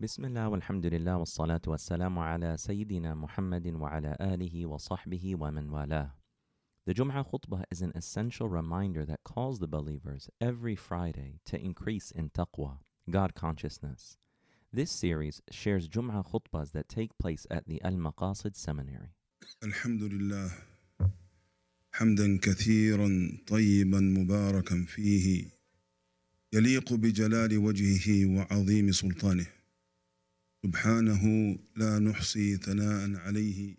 بسم الله والحمد لله والصلاة والسلام على سيدنا محمد وعلى آله وصحبه ومن والاه. The Jum'ah khutbah is an essential reminder that calls the believers every Friday to increase in taqwa, God consciousness. This series shares Jum'ah khutbahs that take place at the Al Maqasid Seminary. الحمد لله حمدا كثيرا طيبا مباركا فيه يليق بجلال وجهه وعظيم سلطانه سبحانه لا نحصي ثناء عليه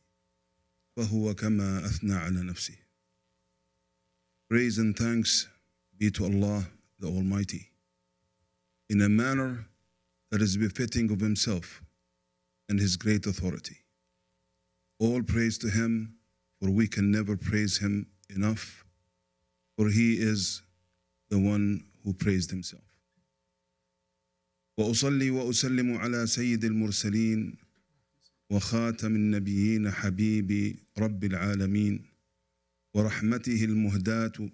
فهو كما اثنى على نفسه Praise and thanks be to Allah the Almighty in a manner that is befitting of Himself and His great authority. All praise to Him, for we can never praise Him enough, for He is the one who praised Himself. وأصلي وأسلم على سيد المرسلين وخاتم النبيين حبيب رب العالمين ورحمته المهداة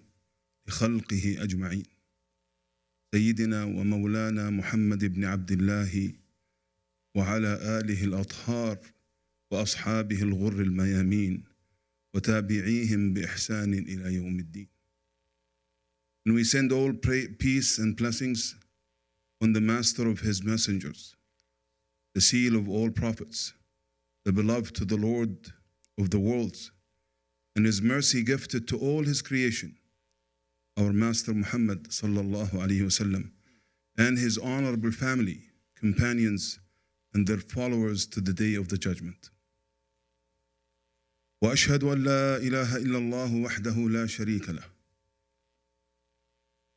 لخلقه أجمعين. سيدنا ومولانا محمد بن عبد الله وعلى آله الأطهار وأصحابه الغر الميامين وتابعيهم بإحسان إلى يوم الدين. And we send all pray, peace and blessings on the master of his messengers, the seal of all prophets, the beloved to the Lord of the worlds, and his mercy gifted to all his creation, our master Muhammad sallallahu alaihi wasallam, and his honorable family, companions, and their followers to the day of the judgment. واشهد ان لا اله الا الله وحده لا شريك له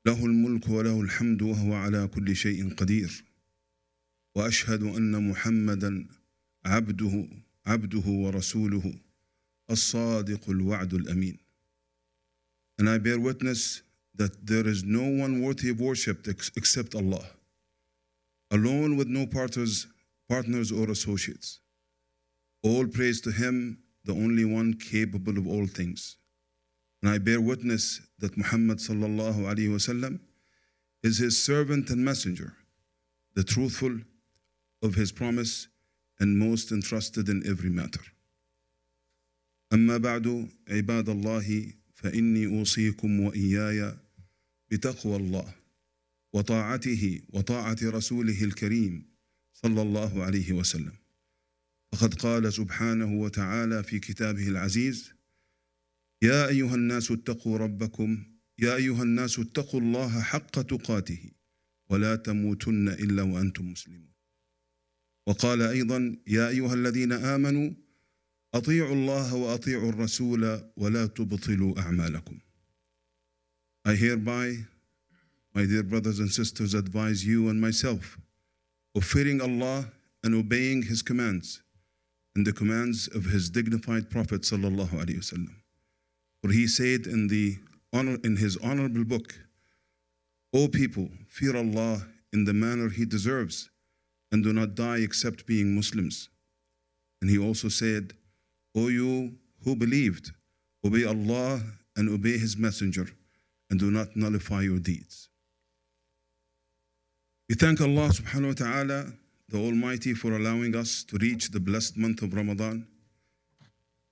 له الملك وله الحمد وهو على كل شيء قدير واشهد ان محمدا عبده عبده ورسوله الصادق الوعد الامين and i bear witness that there is no one worthy of worship except allah alone with no partners partners or associates all praise to him the only one capable of all things and I bear witness that Muhammad sallallahu alaihi wasallam is his servant and messenger, the truthful of his promise and most entrusted in every matter. أما بعد عباد الله فإني أوصيكم وإياي بتقوى الله وطاعته وطاعة رسوله الكريم صلى الله عليه وسلم. فقد قال سبحانه وتعالى في كتابه العزيز: يا ايها الناس اتقوا ربكم يا ايها الناس اتقوا الله حق تقاته ولا تموتن الا وأنتم مسلمون وقال أيضا يا ايها الذين امنوا اطيعوا الله واطيعوا الرسول ولا تبطلوا اعمالكم I hereby my dear brothers and sisters advise you and myself of fearing Allah and obeying his commands and the commands of his dignified prophet sallallahu alaihi wasallam For he said in the honor in his honorable book, O people, fear Allah in the manner he deserves, and do not die except being Muslims. And he also said, O you who believed, obey Allah and obey his messenger, and do not nullify your deeds. We thank Allah subhanahu wa ta'ala, the Almighty, for allowing us to reach the blessed month of Ramadan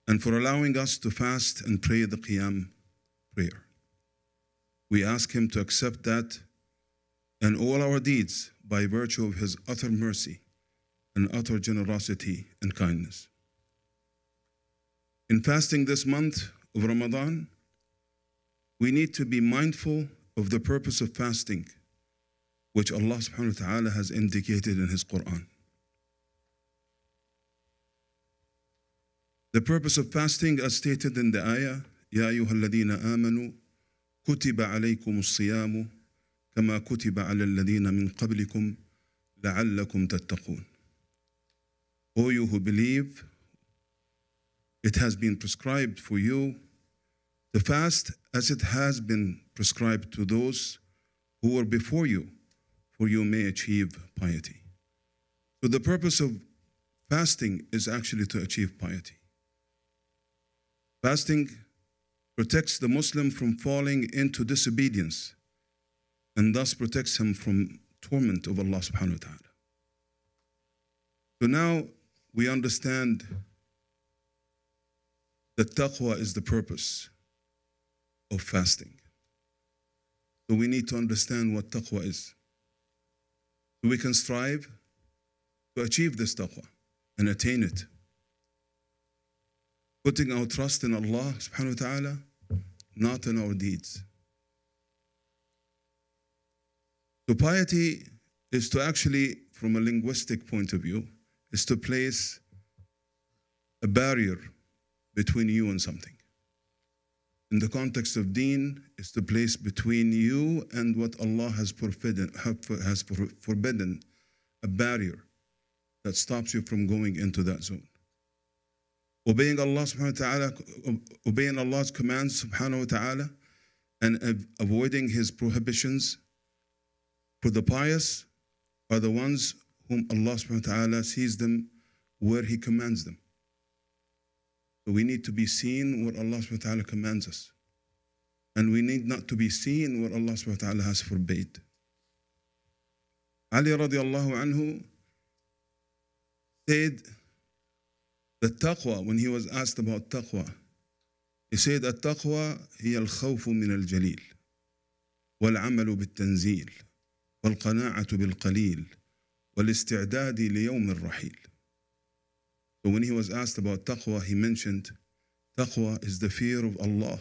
and for allowing us to fast and pray the Qiyam prayer. We ask Him to accept that and all our deeds by virtue of His utter mercy and utter generosity and kindness. In fasting this month of Ramadan, we need to be mindful of the purpose of fasting, which Allah subhanahu wa ta'ala has indicated in His Quran. The purpose of fasting, as stated in the ayah, يا أيها الذين آمنوا كتب عليكم الصيام كما كتب على الذين من قبلكم لعلكم تتقون. O you who believe, it has been prescribed for you to fast as it has been prescribed to those who were before you, for you may achieve piety. So the purpose of fasting is actually to achieve piety. Fasting protects the Muslim from falling into disobedience and thus protects him from torment of Allah subhanahu wa ta'ala. So now we understand that taqwa is the purpose of fasting. So we need to understand what taqwa is. So we can strive to achieve this taqwa and attain it. Putting our trust in Allah subhanahu wa ta'ala, not in our deeds. So piety is to actually, from a linguistic point of view, is to place a barrier between you and something. In the context of deen, is to place between you and what Allah has forbidden, has forbidden a barrier that stops you from going into that zone. Obeying Allah subhanahu wa ta'ala, obeying Allah's commands subhanahu wa ta'ala, and avoiding His prohibitions for the pious are the ones whom Allah subhanahu wa ta'ala sees them where He commands them. So we need to be seen what Allah subhanahu wa ta'ala commands us. And we need not to be seen what Allah subhanahu wa ta'ala has forbade. Ali radiallahu anhu said that taqwa, when he was asked about taqwa, he said, التقوى هي الخوف من الجليل والعمل بالتنزيل والقناعة بالقليل والاستعداد ليوم الرحيل. So when he was asked about taqwa, he mentioned taqwa is the fear of Allah,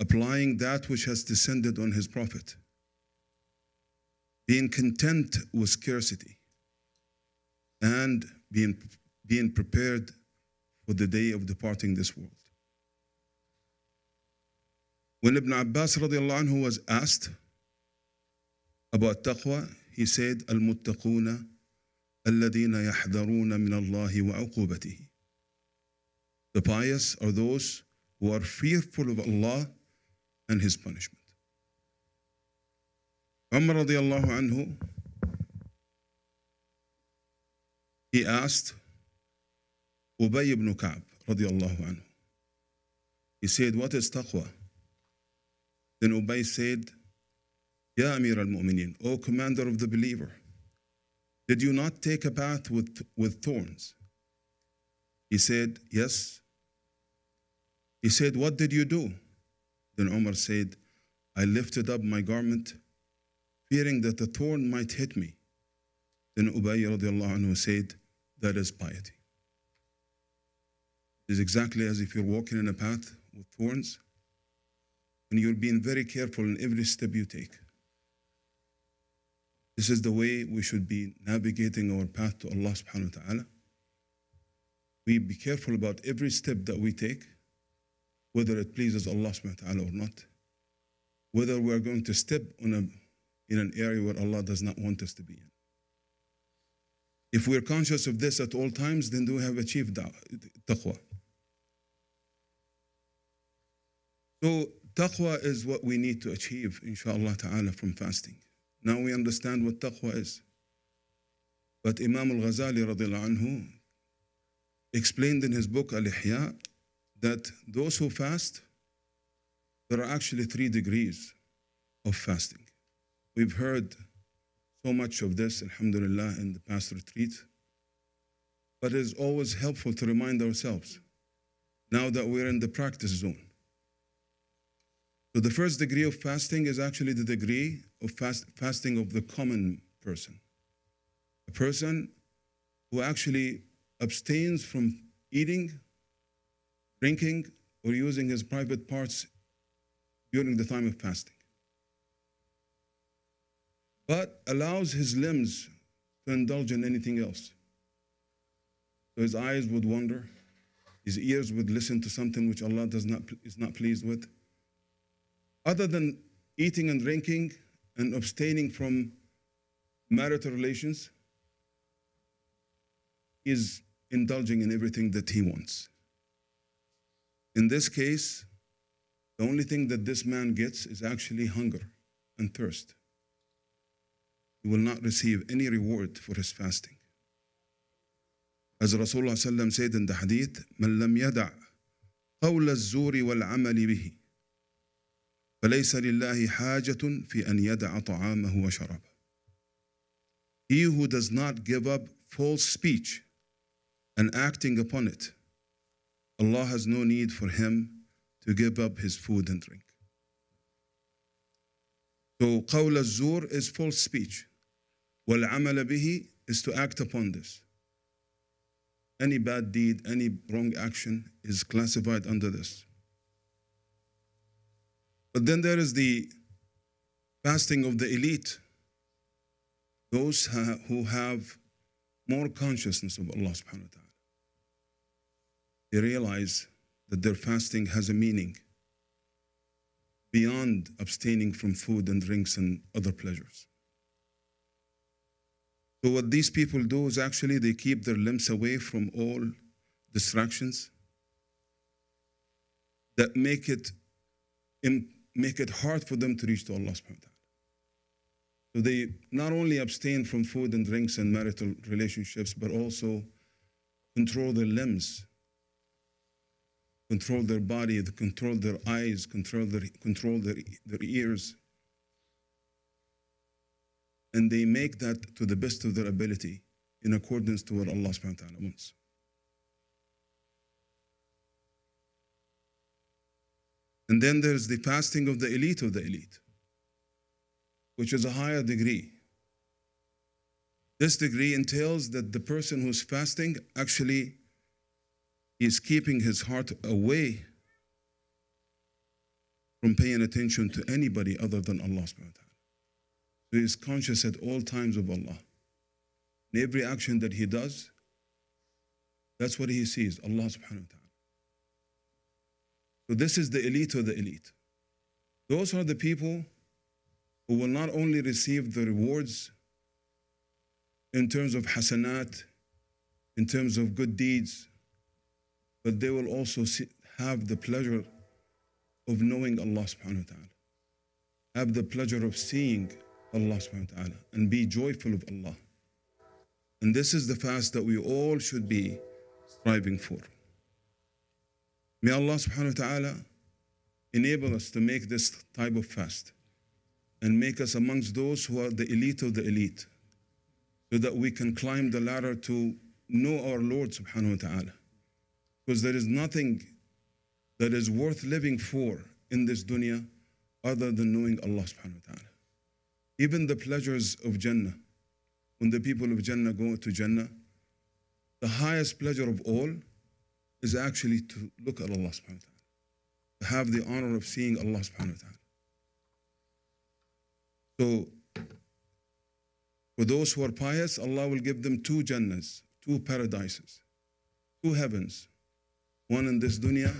applying that which has descended on his prophet, being content with scarcity, and being, being prepared for the day of departing this world. When Ibn Abbas radiallahu anhu was asked about taqwa, he said, Al-muttaquna الذين يحذرون من الله وعقوبته. The pious are those who are fearful of Allah and His punishment. Umar radiallahu anhu, he asked Ubay ibn Ka'b radiallahu anhu. He said, What is taqwa? Then Ubay said, Ya Amir al-Mu'mineen, O commander of the believer, did you not take a path with, with thorns? He said, Yes. He said, What did you do? Then Omar said, I lifted up my garment, fearing that the thorn might hit me. Then Ubay radiallahu anhu said, That is piety. It is exactly as if you're walking in a path with thorns and you're being very careful in every step you take. This is the way we should be navigating our path to Allah subhanahu wa ta'ala. We be careful about every step that we take, whether it pleases Allah subhanahu wa ta'ala or not, whether we're going to step on a, in an area where Allah does not want us to be in. If we're conscious of this at all times, then we have achieved taqwa. So taqwa is what we need to achieve, inshallah ta'ala, from fasting. Now we understand what taqwa is. But Imam al-Ghazali anhu explained in his book Al-Ihya that those who fast, there are actually three degrees of fasting. We've heard so much of this, alhamdulillah, in the past retreat. But it is always helpful to remind ourselves now that we're in the practice zone. So the first degree of fasting is actually the degree of fast, fasting of the common person. A person who actually abstains from eating, drinking, or using his private parts during the time of fasting. But allows his limbs to indulge in anything else. So his eyes would wander, his ears would listen to something which Allah does not, is not pleased with other than eating and drinking and abstaining from marital relations, is indulging in everything that he wants. In this case, the only thing that this man gets is actually hunger and thirst. He will not receive any reward for his fasting. As Rasulullah said in the hadith, من لم يدع قول الزور والعمل به فليس لله حاجة في أن يدع طعامه وشرابه. He who does not give up false speech and acting upon it, Allah has no need for him to give up his food and drink. So قول الزور is false speech. والعمل به is to act upon this. Any bad deed, any wrong action is classified under this. But then there is the fasting of the elite, those who have more consciousness of Allah subhanahu wa ta'ala. They realize that their fasting has a meaning beyond abstaining from food and drinks and other pleasures. So, what these people do is actually they keep their limbs away from all distractions that make it, im- make it hard for them to reach to Allah subhanahu wa ta'ala. So, they not only abstain from food and drinks and marital relationships, but also control their limbs control their body, control their eyes, control their, control their, their ears. And they make that to the best of their ability in accordance to what Allah subhanahu wa ta'ala wants. And then there's the fasting of the elite of the elite, which is a higher degree. This degree entails that the person who's fasting actually is keeping his heart away from paying attention to anybody other than Allah subhanahu wa ta'ala. So he is conscious at all times of Allah. In every action that he does, that's what he sees, Allah subhanahu wa ta'ala. So this is the elite of the elite. Those are the people who will not only receive the rewards in terms of hasanat, in terms of good deeds, but they will also have the pleasure of knowing Allah subhanahu wa ta'ala, have the pleasure of seeing Allah subhanahu wa ta'ala, and be joyful of Allah. And this is the fast that we all should be striving for. May Allah subhanahu wa ta'ala enable us to make this type of fast and make us amongst those who are the elite of the elite so that we can climb the ladder to know our Lord subhanahu wa ta'ala. Because there is nothing that is worth living for in this dunya other than knowing Allah subhanahu wa ta'ala. Even the pleasures of Jannah, when the people of Jannah go to Jannah, the highest pleasure of all is actually to look at Allah subhanahu wa ta'ala, to have the honor of seeing Allah subhanahu wa ta'ala. So, for those who are pious, Allah will give them two Jannahs, two paradises, two heavens, one in this dunya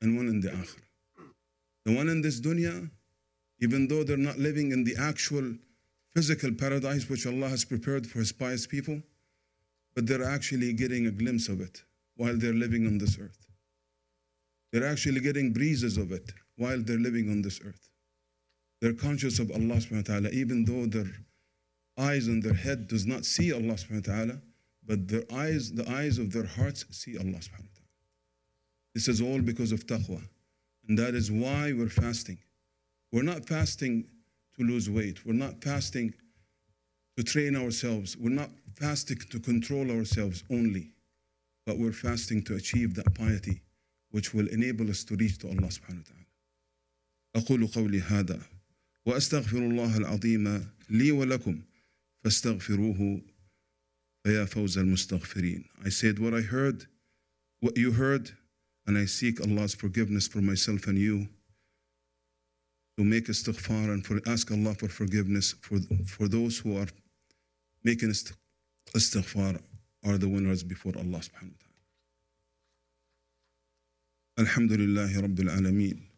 and one in the akhirah. The one in this dunya, even though they're not living in the actual physical paradise which Allah has prepared for His pious people, but they're actually getting a glimpse of it while they're living on this earth. They're actually getting breezes of it while they're living on this earth. They're conscious of Allah subhanahu wa ta'ala, even though their eyes and their head does not see Allah subhanahu wa ta'ala, but their eyes, the eyes of their hearts see Allah subhanahu wa ta'ala. This is all because of taqwa. And that is why we're fasting. We're not fasting to lose weight. We're not fasting to train ourselves. We're not fasting to control ourselves only, but we're fasting to achieve that piety which will enable us to reach to Allah subhanahu wa ta'ala. أقول قولي هذا وأستغفر الله العظيم لي ولكم فاستغفروه فيا فوز المستغفرين. I said what I heard, what you heard, and I seek Allah's forgiveness for myself and you. To make istighfar and for ask Allah for forgiveness for, for those who are making istighfar are the winners before Allah subhanahu wa ta'ala. الحمد لله رب العالمين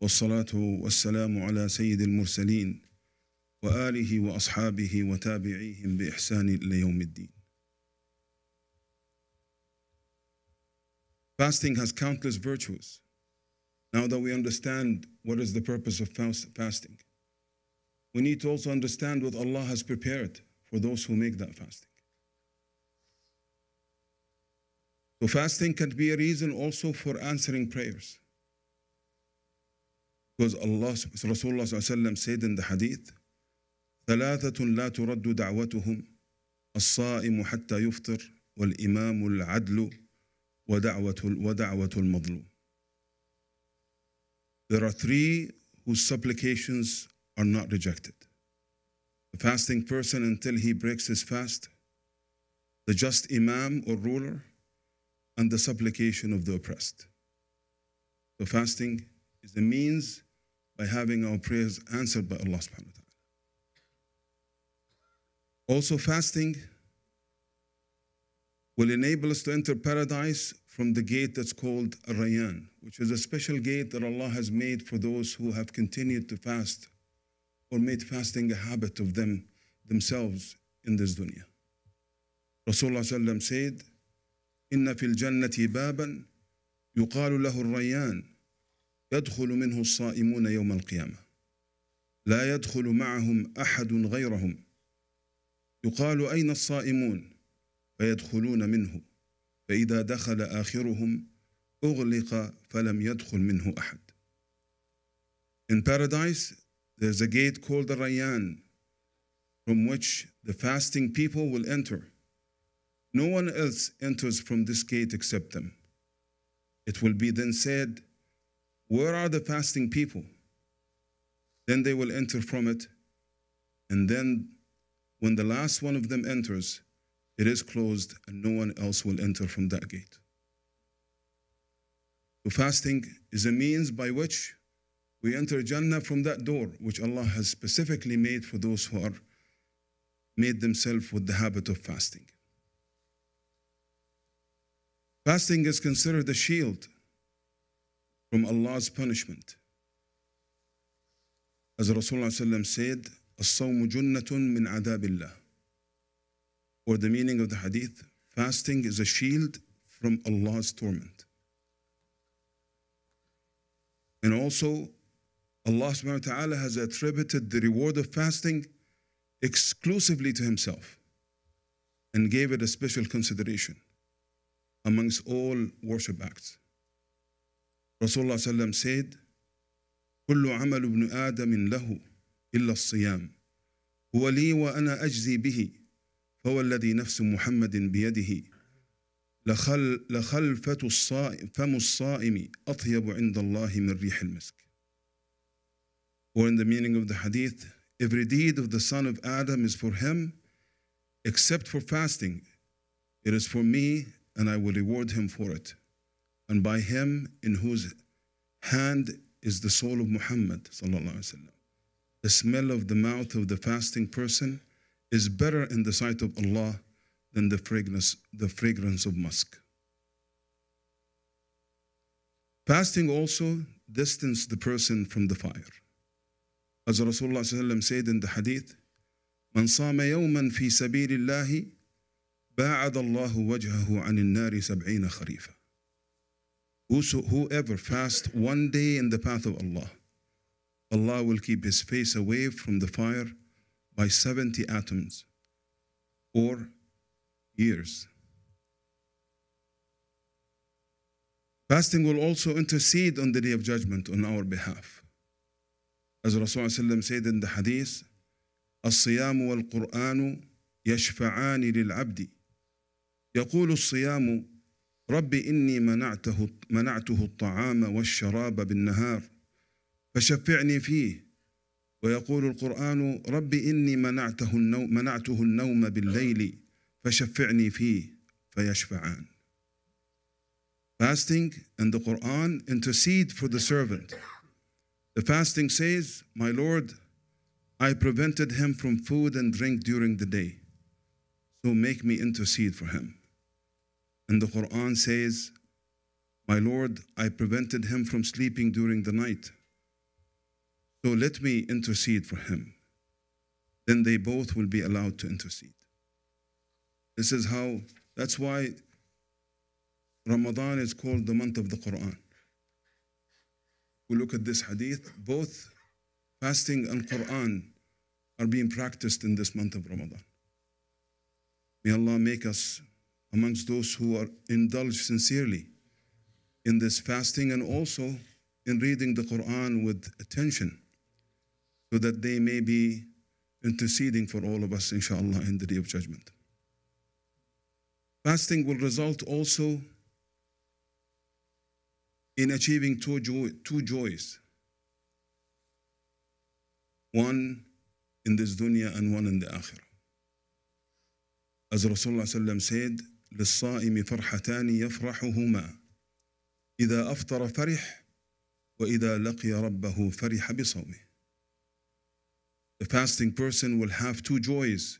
والصلاة والسلام على سيد المرسلين وآله وأصحابه وتابعيهم بإحسان إلى يوم الدين. Fasting has countless virtues. Now that we understand what is the purpose of fast, fasting, we need to also understand what Allah has prepared for those who make that fasting. So, fasting can be a reason also for answering prayers. Because Allah, Rasulullah said in the hadith, ثلاثة لا ترد دعوتهم الصائم حتى يفطر والإمام العدل ودعوة ودعوة المظلوم. There are three whose supplications are not rejected. The fasting person until he breaks his fast, the just imam or ruler, and the supplication of the oppressed. So fasting is a means by having our prayers answered by Allah subhanahu wa ta'ala. Also, fasting will enable us to enter paradise from the gate that's called Ar-Rayyan, which is a special gate that Allah has made for those who have continued to fast or made fasting a habit of them themselves in this dunya. Rasulullah said, إن في الجنة بابا يقال له الريان يدخل منه الصائمون يوم القيامة. لا يدخل معهم أحد غيرهم. يقال أين الصائمون؟ فيدخلون منه. فإذا دخل آخرهم أغلق فلم يدخل منه أحد. In paradise, there's a gate called the Rayyan from which the fasting people will enter. No one else enters from this gate except them. It will be then said, Where are the fasting people? Then they will enter from it. And then, when the last one of them enters, it is closed and no one else will enter from that gate. So, fasting is a means by which we enter Jannah from that door, which Allah has specifically made for those who are made themselves with the habit of fasting. Fasting is considered a shield from Allah's punishment. As Rasulullah said, الصوم جنة من عذاب الله. Or the meaning of the hadith, fasting is a shield from Allah's torment. And also, Allah subhanahu wa ta'ala has attributed the reward of fasting exclusively to Himself and gave it a special consideration amongst all worship acts. Rasulullah sallam said, كل عمل ابن آدم له إلا الصيام هو لي وأنا أجزي به فهو الذي نفس محمد بيده لخل لخلفة الصائم فم الصائم أطيب عند الله من ريح المسك. Or in the meaning of the hadith, every deed of the son of Adam is for him, except for fasting. It is for me, and I will reward him for it. And by him in whose hand is the soul of Muhammad sallallahu alaihi wasallam. The smell of the mouth of the fasting person is better in the sight of Allah than the fragrance, the fragrance of musk. Fasting also distances the person from the fire. As Rasulullah ﷺ said in the hadith, من صام يوما في سبيل الله باعد الله وجهه عن النار سبعين خريفا. Whoever fasts one day in the path of Allah, Allah will keep his face away from the fire by 70 atoms or years. Fasting will also intercede on the day of judgment on our behalf. As Rasulullah said in the hadith, الصيام والقرآن يشفعان للعبد يقول الصيام رب إني منعته منعته الطعام والشراب بالنهار فشفعني فيه ويقول القرآن رب إني منعته النوم منعته النوم بالليل فشفعني فيه فيشفعان Fasting and the Quran intercede for the servant. The fasting says, My Lord, I prevented him from food and drink during the day, so make me intercede for him. And the Quran says, My Lord, I prevented him from sleeping during the night, so let me intercede for him. Then they both will be allowed to intercede. This is how, that's why Ramadan is called the month of the Quran. We look at this hadith, both fasting and Quran are being practiced in this month of Ramadan. May Allah make us amongst those who are indulged sincerely in this fasting and also in reading the Quran with attention so that they may be interceding for all of us, inshallah, in the day of judgment. Fasting will result also in achieving two, joy, two joys one in this dunya and one in the akhirah. As Rasulullah said, للصائم فرحتان يفرحهما إذا أفطر فرح وإذا لقي ربه فرح بصومه. The fasting person will have two joys.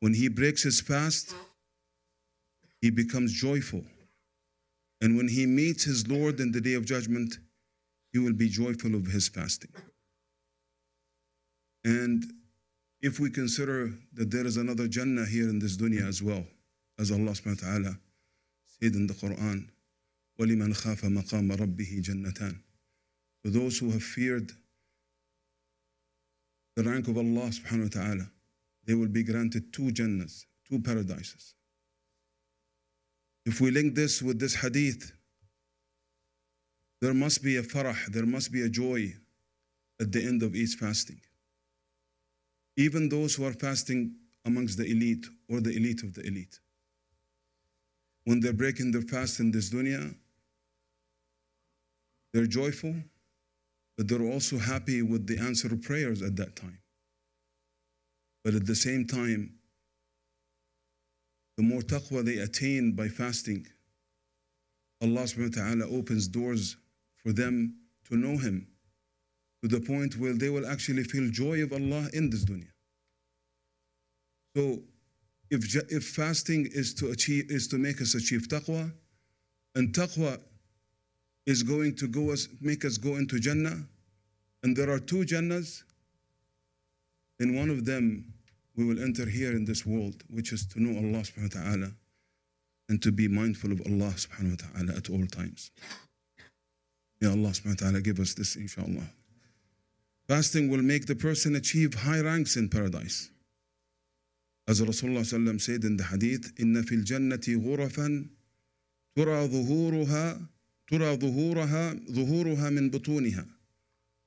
When he breaks his fast, he becomes joyful. And when he meets his Lord in the day of judgment, he will be joyful of his fasting. And if we consider that there is another Jannah here in this dunya as well, as Allah subhanahu wa ta'ala said in the Quran, وَلِمَنْ خَافَ مَقَامَ رَبِّهِ جَنَّتَانِ For those who have feared the rank of Allah subhanahu wa ta'ala, they will be granted two Jannahs, two paradises. If we link this with this hadith, there must be a farah, there must be a joy at the end of each fasting. Even those who are fasting amongst the elite or the elite of the elite. When they're breaking their fast in this dunya, they're joyful, but they're also happy with the answer of prayers at that time. But at the same time, the more taqwa they attain by fasting, Allah subhanahu wa ta'ala opens doors for them to know Him to the point where they will actually feel joy of Allah in this dunya. So if, if fasting is to achieve is to make us achieve taqwa, and taqwa is going to go us make us go into Jannah, and there are two Jannahs, then one of them we will enter here in this world, which is to know Allah subhanahu wa ta'ala and to be mindful of Allah subhanahu wa ta'ala at all times. May Allah subhanahu wa ta'ala give us this inshallah. Fasting will make the person achieve high ranks in paradise. As Rasulullah sallam said in the hadith, إن في الجنة غرفا ترى ظهورها ترى ظهورها ظهورها من بطونها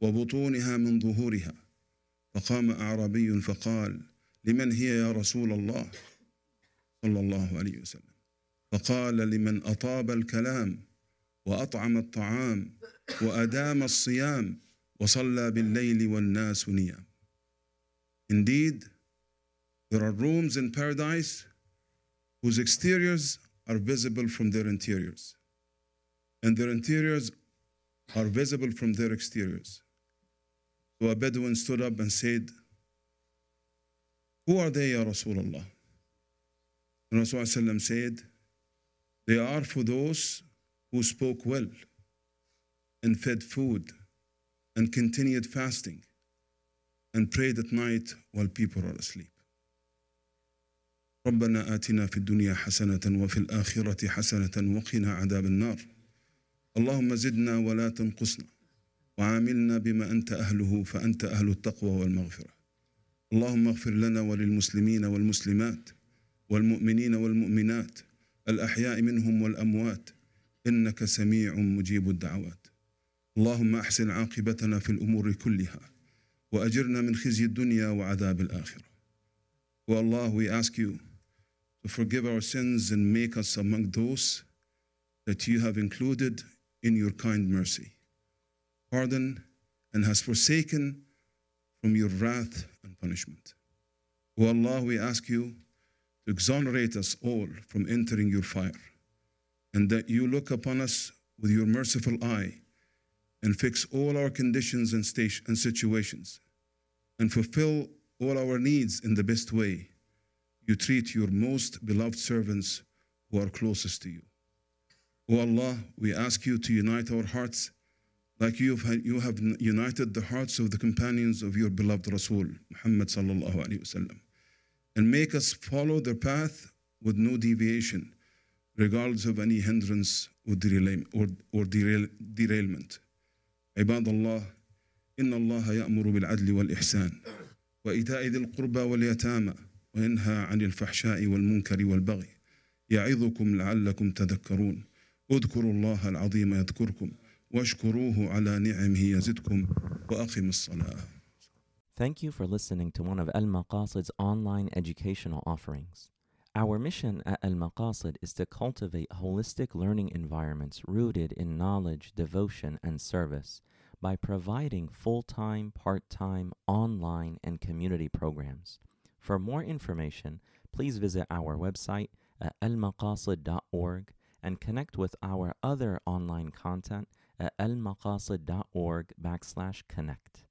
وبطونها من ظهورها. فقام أعرابي فقال لمن هي يا رسول الله؟ صلى الله عليه وسلم. فقال لمن أطاب الكلام وأطعم الطعام وأدام الصيام وصلى بالليل والناس نيام. Indeed, there are rooms in paradise whose exteriors are visible from their interiors, and their interiors are visible from their exteriors. So a Bedouin stood up and said, Who are they, Ya Rasulullah? And Rasulullah said, They are for those who spoke well and fed food and continued fasting and prayed at night while people are asleep. ربنا آتنا في الدنيا حسنة وفي الآخرة حسنة وقنا عذاب النار. اللهم زدنا ولا تنقصنا وعاملنا بما أنت أهله فأنت أهل التقوى والمغفرة. اللهم اغفر لنا وللمسلمين والمسلمات والمؤمنين والمؤمنات الأحياء منهم والأموات إنك سميع مجيب الدعوات. اللهم أحسن عاقبتنا في الأمور كلها وأجرنا من خزي الدنيا وعذاب الآخرة. O Allah, we ask you forgive our sins and make us among those that you have included in your kind mercy. Pardon and has forsaken from your wrath and punishment. O Allah, we ask you to exonerate us all from entering your fire, and that you look upon us with your merciful eye and fix all our conditions and, and situations, and fulfill all our needs in the best way You treat your most beloved servants who are closest to you. O Allah, we ask you to unite our hearts like you have, you have united the hearts of the companions of your beloved Rasul, Muhammad sallallahu alaihi wasallam, and make us follow their path with no deviation, regardless of any hindrance or, derail, or, or derail, derailment. عباد الله إن الله يأمر بالعدل والإحسان وإيتاء ذي القربى واليتامى وينهى عن الفحشاء والمنكر والبغي يعظكم لعلكم تذكرون اذكروا الله العظيم يذكركم واشكروه على نعمه يزدكم وأقم الصلاة Thank you for listening to one of Al Maqasid's online educational offerings. Our mission at Al Maqasid is to cultivate holistic learning environments rooted in knowledge, devotion, and service by providing full time, part time, online, and community programs. For more information, please visit our website at almaqasid.org and connect with our other online content at almaqasid.org backslash connect.